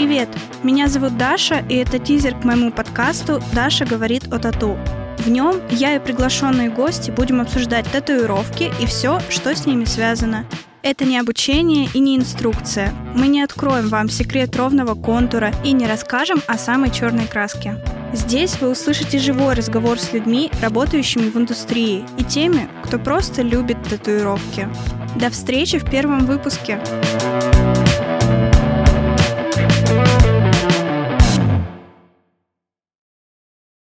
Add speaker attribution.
Speaker 1: Привет! Меня зовут Даша, и это тизер к моему подкасту «Даша говорит о тату». В нем я и приглашенные гости будем обсуждать татуировки и все, что с ними связано. Это не обучение и не инструкция. Мы не откроем вам секрет ровного контура и не расскажем о самой черной краске. Здесь вы услышите живой разговор с людьми, работающими в индустрии, и теми, кто просто любит татуировки. До встречи в первом выпуске! thank you